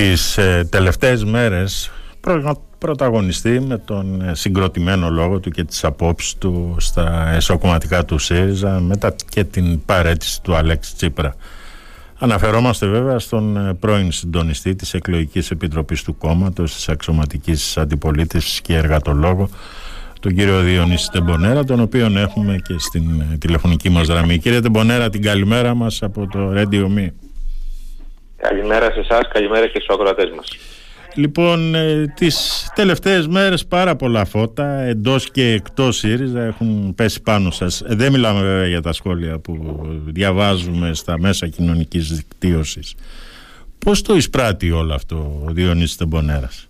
τις ε, τελευταίες μέρες πρωταγωνιστεί με τον ε, συγκροτημένο λόγο του και τις απόψεις του στα εσωκομματικά του ΣΥΡΙΖΑ μετά και την παρέτηση του Αλέξη Τσίπρα. Αναφερόμαστε βέβαια στον ε, πρώην συντονιστή της Εκλογικής Επιτροπής του Κόμματος της Αξιωματικής Αντιπολίτευσης και Εργατολόγο τον κύριο Διονύση Τεμπονέρα τον οποίο έχουμε και στην ε, τηλεφωνική μας γραμμή. Κύριε Τεμπονέρα την καλημέρα μας από το Radio Me. Καλημέρα σε εσάς, καλημέρα και στους ακροατές μας. Λοιπόν, ε, τις τελευταίες μέρες πάρα πολλά φώτα εντός και εκτός ΣΥΡΙΖΑ έχουν πέσει πάνω σας. Ε, δεν μιλάμε βέβαια για τα σχόλια που διαβάζουμε στα μέσα κοινωνικής δικτύωσης. Πώς το εισπράττει όλο αυτό ο Διονύσης Τεμπονέρας;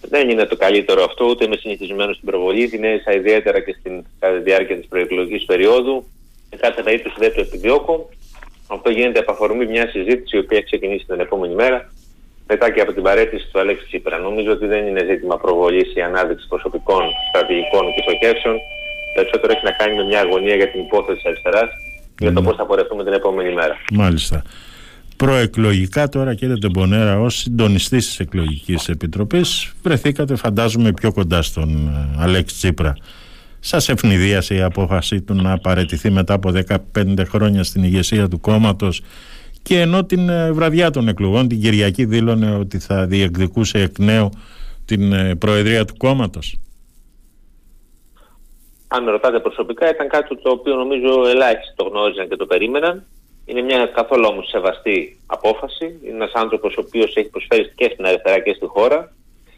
Δεν είναι το καλύτερο αυτό, ούτε είμαι συνηθισμένος στην προβολή. Την έζησα ιδιαίτερα και στην κατά διάρκεια της προεκλογικής περίοδου. Σε κάθε περίπτωση δεν το επιδιώκω. Αυτό γίνεται από αφορμή μια συζήτηση η οποία ξεκινήσει την επόμενη μέρα μετά και από την παρέτηση του Αλέξη Τσίπρα. Νομίζω ότι δεν είναι ζήτημα προβολής ή ανάδειξη προσωπικών, στρατηγικών και στοχεύσεων. Περισσότερο έχει να κάνει με μια αγωνία για την υπόθεση τη αριστεράς για το πώς θα πορευτούμε την επόμενη μέρα. Μάλιστα. Προεκλογικά τώρα κύριε Τεμπονέρα ως συντονιστής της εκλογικής επιτροπής βρεθήκατε φαντάζομαι πιο κοντά στον ε, Αλέξη Τσίπρα. Σας ευνηδίασε η απόφαση του να παρετηθεί μετά από 15 χρόνια στην ηγεσία του κόμματος και ενώ την ε, βραδιά των εκλογών την Κυριακή δήλωνε ότι θα διεκδικούσε εκ νέου την ε, προεδρία του κόμματος. Αν με ρωτάτε προσωπικά ήταν κάτι το οποίο νομίζω ελάχιστοι το γνώριζαν και το περίμεναν. Είναι μια καθόλου όμως σεβαστή απόφαση. Είναι ένας άνθρωπος ο οποίος έχει προσφέρει και στην αριστερά και στη χώρα.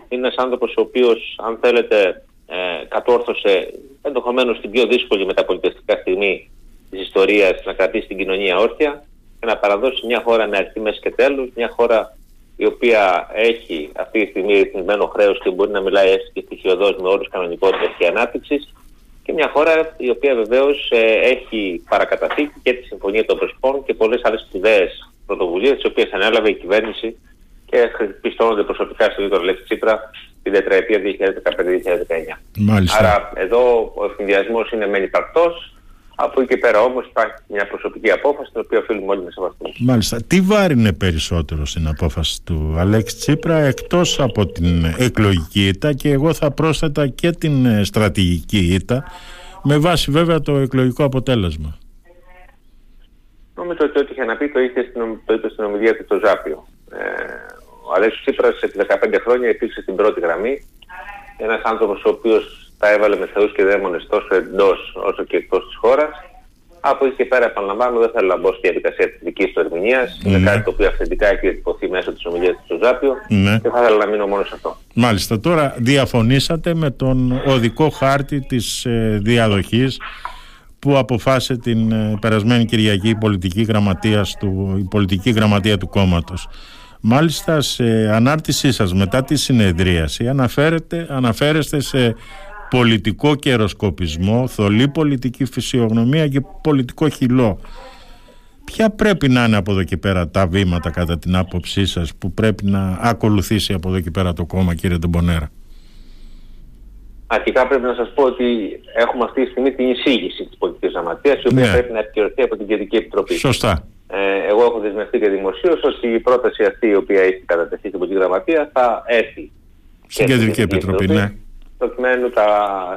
Είναι ένας άνθρωπος ο οποίος αν θέλετε ε, κατόρθωσε ενδεχομένως την πιο δύσκολη μεταπολιτευτικά στιγμή της ιστορίας να κρατήσει την κοινωνία όρθια και να παραδώσει μια χώρα με αρχή, μέση και τέλους, μια χώρα η οποία έχει αυτή τη στιγμή ρυθμισμένο χρέος και μπορεί να μιλάει έτσι και στοιχειοδός με όρους κανονικότητας και ανάπτυξης. Και μια χώρα η οποία βεβαίως ε, έχει παρακαταθήκη και τη Συμφωνία των Πρεσπών και πολλές άλλες σπουδαίες πρωτοβουλίες, τις οποίες ανέλαβε η κυβέρνηση και πιστώνονται προσωπικά στο ίδιο Λέξη Τσίπρα την τετραετία 2015-2019. Άρα εδώ ο ευθυνδιασμό είναι μεν υπαρκτός, από εκεί και πέρα όμως υπάρχει μια προσωπική απόφαση την οποία οφείλουμε όλοι να σεβαστούμε. Μάλιστα. Τι βάρινε περισσότερο στην απόφαση του Αλέξη Τσίπρα εκτός από την εκλογική ήττα και εγώ θα πρόσθετα και την ε, στρατηγική ήττα με βάση βέβαια το εκλογικό αποτέλεσμα. Νομίζω ότι ό,τι είχε να πει το, είχε στην, το είπε στην ομιλία του το Ζάπιο. Ε, ο Αλέξης Τσίπρας σε 15 χρόνια υπήρξε στην πρώτη γραμμή. Ένας άνθρωπος ο οποίος τα έβαλε με θεούς και δαίμονες τόσο εντός όσο και εκτός της χώρας. Από εκεί και πέρα, επαναλαμβάνω, δεν θέλω να μπω στη διαδικασία της δικής του ερμηνείας. Ναι. Είναι κάτι το οποίο αυθεντικά έχει διατυπωθεί μέσω της ομιλίας του στο Ζάπιο ναι. και θα ήθελα να μείνω μόνο σε αυτό. Μάλιστα. Τώρα διαφωνήσατε με τον οδικό χάρτη της ε, διαδοχής που αποφάσισε την ε, περασμένη Κυριακή η πολιτική γραμματείας του, η πολιτική γραμματεία του κόμματος. Μάλιστα σε ανάρτησή σας μετά τη συνεδρίαση αναφέρεστε σε πολιτικό καιροσκοπισμό, θολή πολιτική φυσιογνωμία και πολιτικό χυλό. Ποια πρέπει να είναι από εδώ και πέρα τα βήματα κατά την άποψή σας που πρέπει να ακολουθήσει από εδώ και πέρα το κόμμα κύριε Τεμπονέρα. Αρχικά πρέπει να σας πω ότι έχουμε αυτή τη στιγμή την εισήγηση της πολιτικής γραμματείας η οποία ναι. πρέπει να επικυρωθεί από την Κεντρική Επιτροπή. Σωστά. Ε, εγώ έχω δεσμευτεί και δημοσίως ότι η πρόταση αυτή η οποία έχει κατατεθεί στην πολιτική γραμματεία θα έρθει στην Κεντρική Επιτροπή, Επιτροπή ναι προκειμένου τα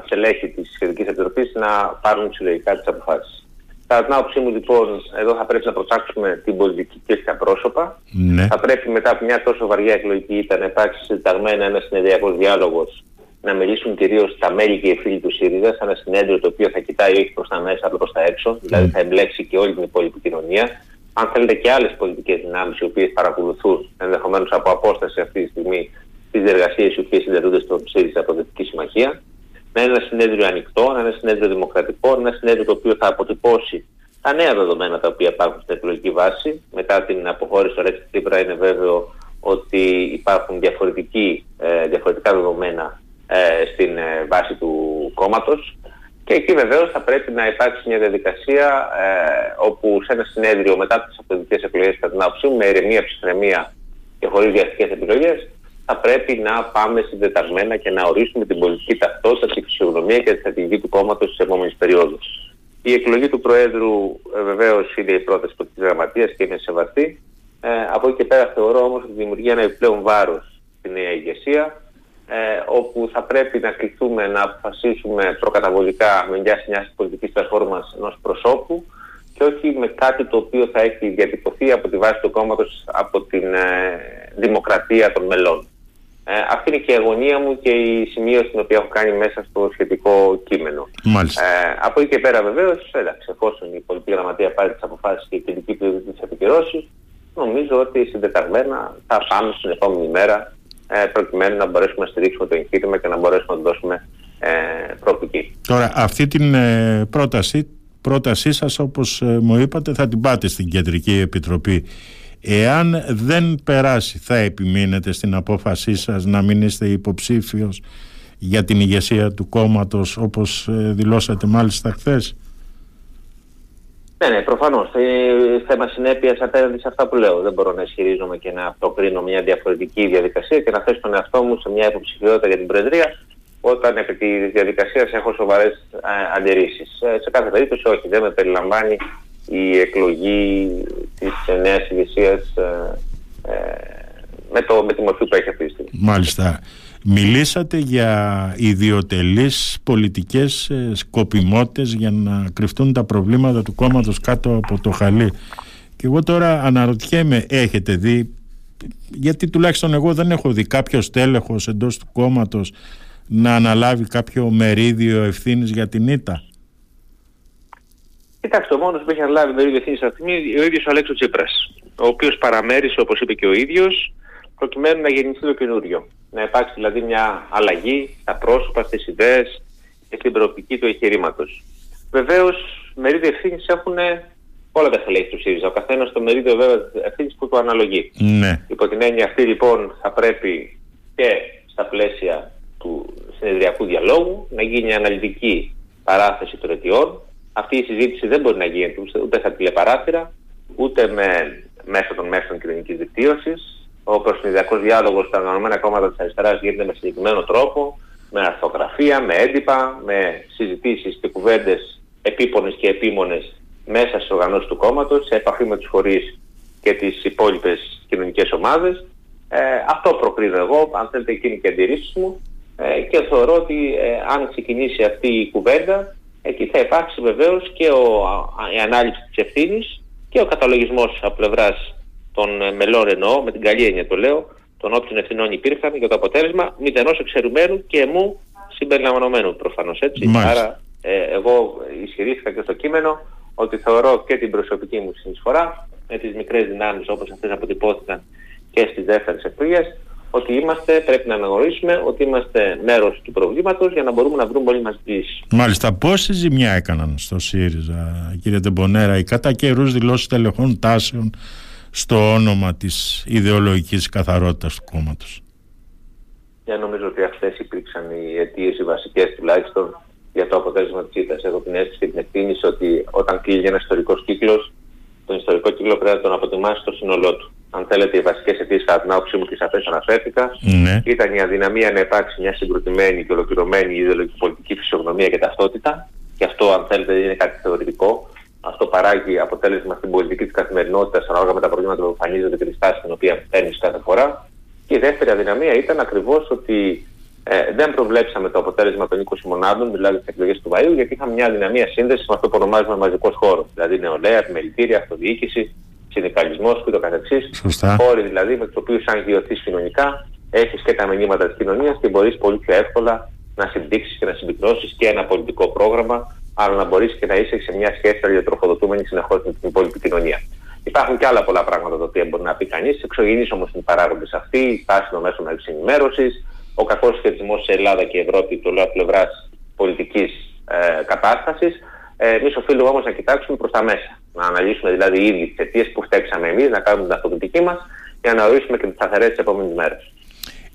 στελέχη της Σχετική Επιτροπής να πάρουν συλλογικά τις αποφάσεις. Κατά την άποψή μου, λοιπόν, εδώ θα πρέπει να προτάξουμε την πολιτική και στα πρόσωπα. Ναι. Θα πρέπει μετά από μια τόσο βαριά εκλογική ήττα να υπάρξει συνταγμένα ένας συνεδριακός διάλογος, να μιλήσουν κυρίως τα μέλη και οι φίλοι του ΣΥΡΙΖΑ, σε ένα συνέδριο το οποίο θα κοιτάει όχι προς τα μέσα, αλλά προς τα έξω, δηλαδή θα εμπλέξει και όλη την υπόλοιπη κοινωνία. Αν θέλετε και άλλες πολιτικές δυνάμεις, οι οποίες παρακολουθούν ενδεχομένως από απόσταση αυτή τη στιγμή τις διεργασίε οι οποίες συνδεδούνται στο ΣΥΡΙΖΑ Προοδευτική Συμμαχία, να είναι ένα συνέδριο ανοιχτό, να είναι ένα συνέδριο δημοκρατικό, ένα συνέδριο το οποίο θα αποτυπώσει τα νέα δεδομένα τα οποία υπάρχουν στην εκλογική βάση. Μετά την αποχώρηση του Αλέξη Τσίπρα είναι βέβαιο ότι υπάρχουν ε, διαφορετικά δεδομένα ε, στην ε, βάση του κόμματος. Και εκεί βεβαίως θα πρέπει να υπάρξει μια διαδικασία ε, όπου σε ένα συνέδριο μετά τις αυτοδικέ εκλογές, κατά την άποψή μου, με ηρεμία, ψυχραιμία και χωρίς βιαστικές επιλογές, θα πρέπει να πάμε συντεταγμένα και να ορίσουμε την πολιτική ταυτότητα, τη φυσιογνωμία και τη στρατηγική του κόμματος τη επόμενη περίοδου. Η εκλογή του Προέδρου ε, βεβαίως είναι η πρόταση της Γραμματείας και είναι σεβαστή. Ε, από εκεί και πέρα θεωρώ όμως ότι δημιουργεί ένα επιπλέον βάρος στη νέα ηγεσία ε, όπου θα πρέπει να κληθούμε να αποφασίσουμε προκαταβολικά με μια μιας πολιτικής πλατφόρμας ενός προσώπου και όχι με κάτι το οποίο θα έχει διατυπωθεί από τη βάση του κόμματος από την ε, δημοκρατία των μελών. Ε, αυτή είναι και η αγωνία μου και η σημείωση την οποία έχω κάνει μέσα στο σχετικό κείμενο. Μάλιστα. Ε, από εκεί και πέρα βεβαίως, εντάξει, εφόσον η πολιτική γραμματεία πάρει τις αποφάσει και η τελική πλειοψηφία τις επικυρώσει, νομίζω ότι συντεταγμένα θα πάμε στην επόμενη μέρα ε, προκειμένου να μπορέσουμε να στηρίξουμε το εγχείρημα και να μπορέσουμε να δώσουμε ε, προοπτική. Τώρα, αυτή την ε, πρόταση, πρότασή σας όπως ε, μου είπατε θα την πάτε στην Κεντρική Επιτροπή. Εάν δεν περάσει θα επιμείνετε στην απόφασή σας να μην είστε υποψήφιος για την ηγεσία του κόμματος όπως ε, δηλώσατε μάλιστα χθες; Ναι, ναι, προφανώς. Ε, θέμα συνέπειας απέναντι σε αυτά που λέω. Δεν μπορώ να ισχυρίζομαι και να προκρίνω μια διαφορετική διαδικασία και να θέσω τον εαυτό μου σε μια υποψηφιότητα για την Προεδρία όταν επί τη διαδικασία έχω σοβαρές ε, αντιρρήσεις. Ε, σε κάθε περίπτωση, όχι, δεν με περιλαμβάνει η εκλογή της νέας ηγεσίας ε, ε, με, με τη μορφή που έχει αυτή τη στιγμή. Μάλιστα. Μιλήσατε για ιδιωτελείς πολιτικές ε, σκοπιμότητες για να κρυφτούν τα προβλήματα του κόμματος κάτω από το χαλί. Και εγώ τώρα αναρωτιέμαι, έχετε δει, γιατί τουλάχιστον εγώ δεν έχω δει κάποιος τέλεχος εντός του κόμματος να αναλάβει κάποιο μερίδιο ευθύνης για την ήττα; Κοιτάξτε, ο μόνος που έχει αναλάβει μερίδιο ευθύνης αυτή είναι ο ίδιος ο Αλέξος Τσίπρας, ο οποίος παραμέρισε, όπως είπε και ο ίδιος, προκειμένου να γεννηθεί το καινούριο. Να υπάρξει δηλαδή μια αλλαγή στα πρόσωπα, στις ιδέες και στην προοπτική του εγχειρήματος. Βεβαίως, μερίδιο ευθύνης έχουν όλα τα στελέχη του ΣΥΡΙΖΑ. Ο καθένας το μερίδιο βέβαια ευθύνης που του αναλογεί. Ναι. Υπό την έννοια αυτή λοιπόν θα πρέπει και στα πλαίσια του συνεδριακού διαλόγου να γίνει αναλυτική παράθεση των αιτιών. Αυτή η συζήτηση δεν μπορεί να γίνει ούτε στα τηλεπαράθυρα, ούτε με, μέσω των μέσων κοινωνικής δικτύωσης. Ο προσυνδιακό διάλογος στα οργανωμένα κόμματα της αριστεράς γίνεται με συγκεκριμένο τρόπο, με αρθογραφία, με έντυπα, με συζητήσεις και κουβέντες επίπονες και επίμονες μέσα στις οργανώσεις του κόμματος, σε επαφή με τους φορείς και τις υπόλοιπες κοινωνικές ομάδες. Ε, αυτό προκρίνω εγώ, αν θέλετε, εκείνη και αντιρρήσεις μου. Ε, και θεωρώ ότι ε, αν ξεκινήσει αυτή η κουβέντα, εκεί θα υπάρξει βεβαίως και ο, η ανάληψη της ευθύνης και ο καταλογισμός από πλευράς των ε, μελών εννοώ, με την καλή έννοια το λέω, των όποιων ευθυνών υπήρχαν για το αποτέλεσμα μηδενός εξαιρουμένου και μου συμπεριλαμβανομένου προφανώς έτσι. Άρα, ε, εγώ ισχυρίστηκα και στο κείμενο ότι θεωρώ και την προσωπική μου συνεισφορά με τις μικρές δυνάμεις όπως αυτές αποτυπώθηκαν και στις δεύτερες εκλογέ, ότι είμαστε, πρέπει να αναγνωρίσουμε ότι είμαστε μέρος του προβλήματος για να μπορούμε να βρούμε όλοι μας λύση. Μάλιστα, πόση ζημιά έκαναν στο ΣΥΡΙΖΑ, κύριε Τεμπονέρα, οι κατά καιρούς δηλώσεις τελεχών τάσεων στο όνομα της ιδεολογικής καθαρότητας του κόμματος. Για νομίζω ότι αυτές υπήρξαν οι αιτίες, οι βασικές τουλάχιστον, για το αποτέλεσμα της ήττας. Έχω την αίσθηση και την εκτίμηση ότι όταν κλείνει ένας ιστορικός κύκλος, τον ιστορικό κύκλο πρέπει να τον αποτιμάσει στο σύνολό του αν θέλετε, οι βασικές αιτίες κατά την άποψή μου τις αυτέ αναφέρθηκα, ναι. ήταν η αδυναμία να υπάρξει μια συγκροτημένη και ολοκληρωμένη ιδεολογική πολιτική φυσιογνωμία και ταυτότητα. Και αυτό, αν θέλετε, είναι κάτι θεωρητικό. Αυτό παράγει αποτέλεσμα στην πολιτική της καθημερινότητας ανάλογα με τα προβλήματα που εμφανίζονται και τη στάση την οποία παίρνει κάθε φορά. Και η δεύτερη αδυναμία ήταν ακριβώς ότι ε, δεν προβλέψαμε το αποτέλεσμα των 20 μονάδων, δηλαδή τις εκλογές του Βαΐου, γιατί είχαμε μια αδυναμία σύνδεσης με αυτό που ονομάζουμε μαζικός χώρος. Δηλαδή νεολαία, επιμελητήρια, αυτοδιοίκηση, συνδικαλισμός και το καθεξής. Όροι δηλαδή με τους οποίους, αν βιωθεί κοινωνικά, έχεις και τα μηνύματα της κοινωνίας και μπορείς πολύ πιο εύκολα να συμπτύξεις και να συμπυκνώσεις και ένα πολιτικό πρόγραμμα, αλλά να μπορείς και να είσαι σε μια σχέση αλληλοτροφοδοτούμενη συνεχώς με την υπόλοιπη κοινωνία. Υπάρχουν και άλλα πολλά πράγματα τα οποία μπορεί να πει κανείς. Εξωγενεί όμως είναι οι παράγοντες αυτοί, η τάση των μέσων ενημέρωσης, ο κακός σχετισμός σε Ελλάδα και Ευρώπη, το λέω πλευράς πολιτικής ε, κατάστασης. Ε, Εμείς οφείλουμε όμως να κοιτάξουμε προς τα μέσα. Να αναλύσουμε δηλαδή ήδη τις αιτίες που φταίξαμε εμείς, να κάνουμε την αυτοκριτική μας και να ορίσουμε και τις σταθερές τις επόμενες μέρες.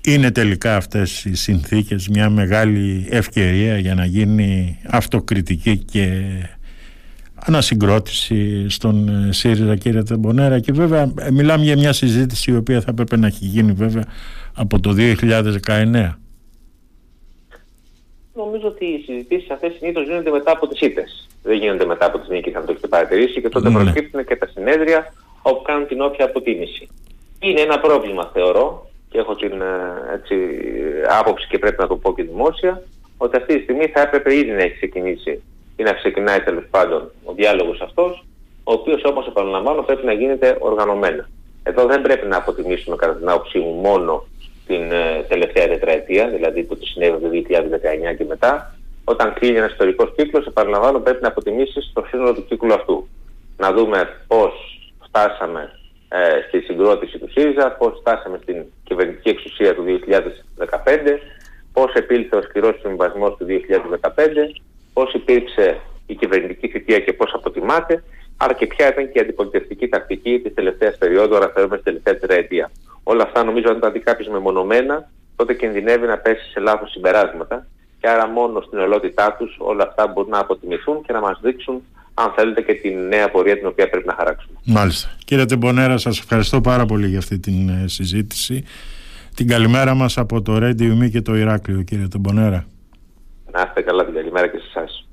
Είναι τελικά αυτές οι συνθήκες μια μεγάλη ευκαιρία για να γίνει αυτοκριτική και ανασυγκρότηση στον ε, ΣΥΡΙΖΑ κύριε Τεμπονέρα και βέβαια ε, μιλάμε για μια συζήτηση η οποία θα έπρεπε να έχει γίνει βέβαια από το 2019 νομίζω ότι οι συζητήσεις αυτές συνήθως γίνονται μετά από τις ήττες. Δεν γίνονται μετά από τις νίκες, αν το έχετε παρατηρήσει, και τότε ναι. προκύπτουν και τα συνέδρια όπου κάνουν την όποια αποτίμηση. Είναι ένα πρόβλημα θεωρώ και έχω την ε, έτσι, άποψη και πρέπει να το πω και δημόσια ότι αυτή τη στιγμή θα έπρεπε ήδη να έχει ξεκινήσει ή να ξεκινάει τέλος πάντων ο διάλογος αυτός ο οποίος όπως επαναλαμβάνω πρέπει να γίνεται οργανωμένα. Εδώ δεν πρέπει να αποτιμήσουμε κατά την άποψή μου μόνο την ε, τελευταία τετραετία, δηλαδή που τη συνέβη το 2019 και μετά, όταν κλείνει ένας ιστορικός κύκλος, επαναλαμβάνω, πρέπει να αποτιμήσεις το σύνολο του κύκλου αυτού. Να δούμε πώς φτάσαμε ε, στη συγκρότηση του ΣΥΡΙΖΑ, πώς φτάσαμε στην κυβερνητική εξουσία του 2015, πώς επήλθε ο σκληρός συμβασμός του 2015, πώς υπήρξε η κυβερνητική θητεία και πώς αποτιμάται, άρα και ποια ήταν και η αντιπολιτευτική τακτική της τελευταίας περίοδου, άρα θεωρούμε στην τελευταία τετραετία. Όλα αυτά νομίζω αν τα δει κάποιος μεμονωμένα, τότε κινδυνεύει να πέσει σε λάθος συμπεράσματα και άρα μόνο στην ολότητά τους όλα αυτά μπορούν να αποτιμηθούν και να μας δείξουν αν θέλετε και την νέα πορεία την οποία πρέπει να χαράξουμε. Μάλιστα. Κύριε Τεμπονέρα, σας ευχαριστώ πάρα πολύ για αυτή την ε, συζήτηση. Την καλημέρα μας από το Radio Me και το Ηράκλειο, κύριε Τεμπονέρα. Να είστε καλά την καλημέρα και σε εσάς.